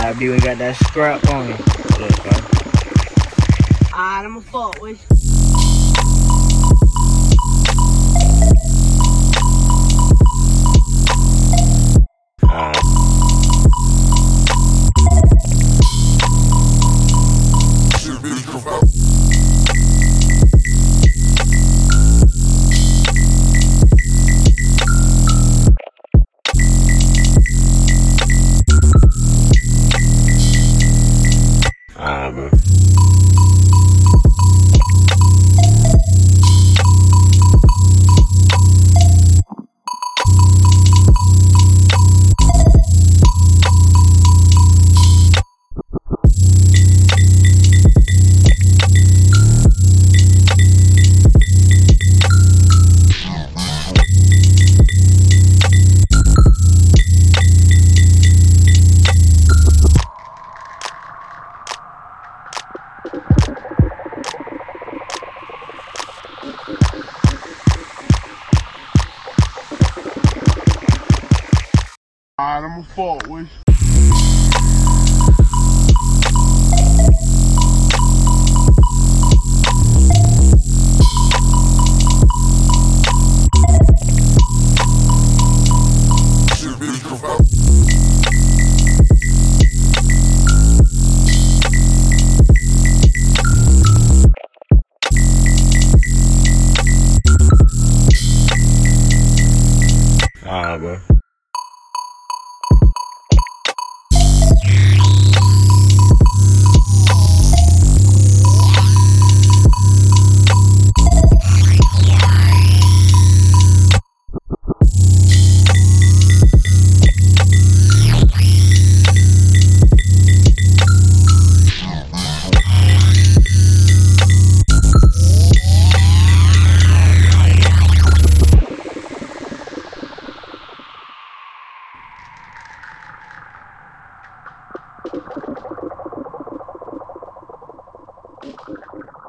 I be we got that scrap on it. Alright, I'ma fuck with forever. Alright, I'ma fuck with you. Alright, bro. Thank you.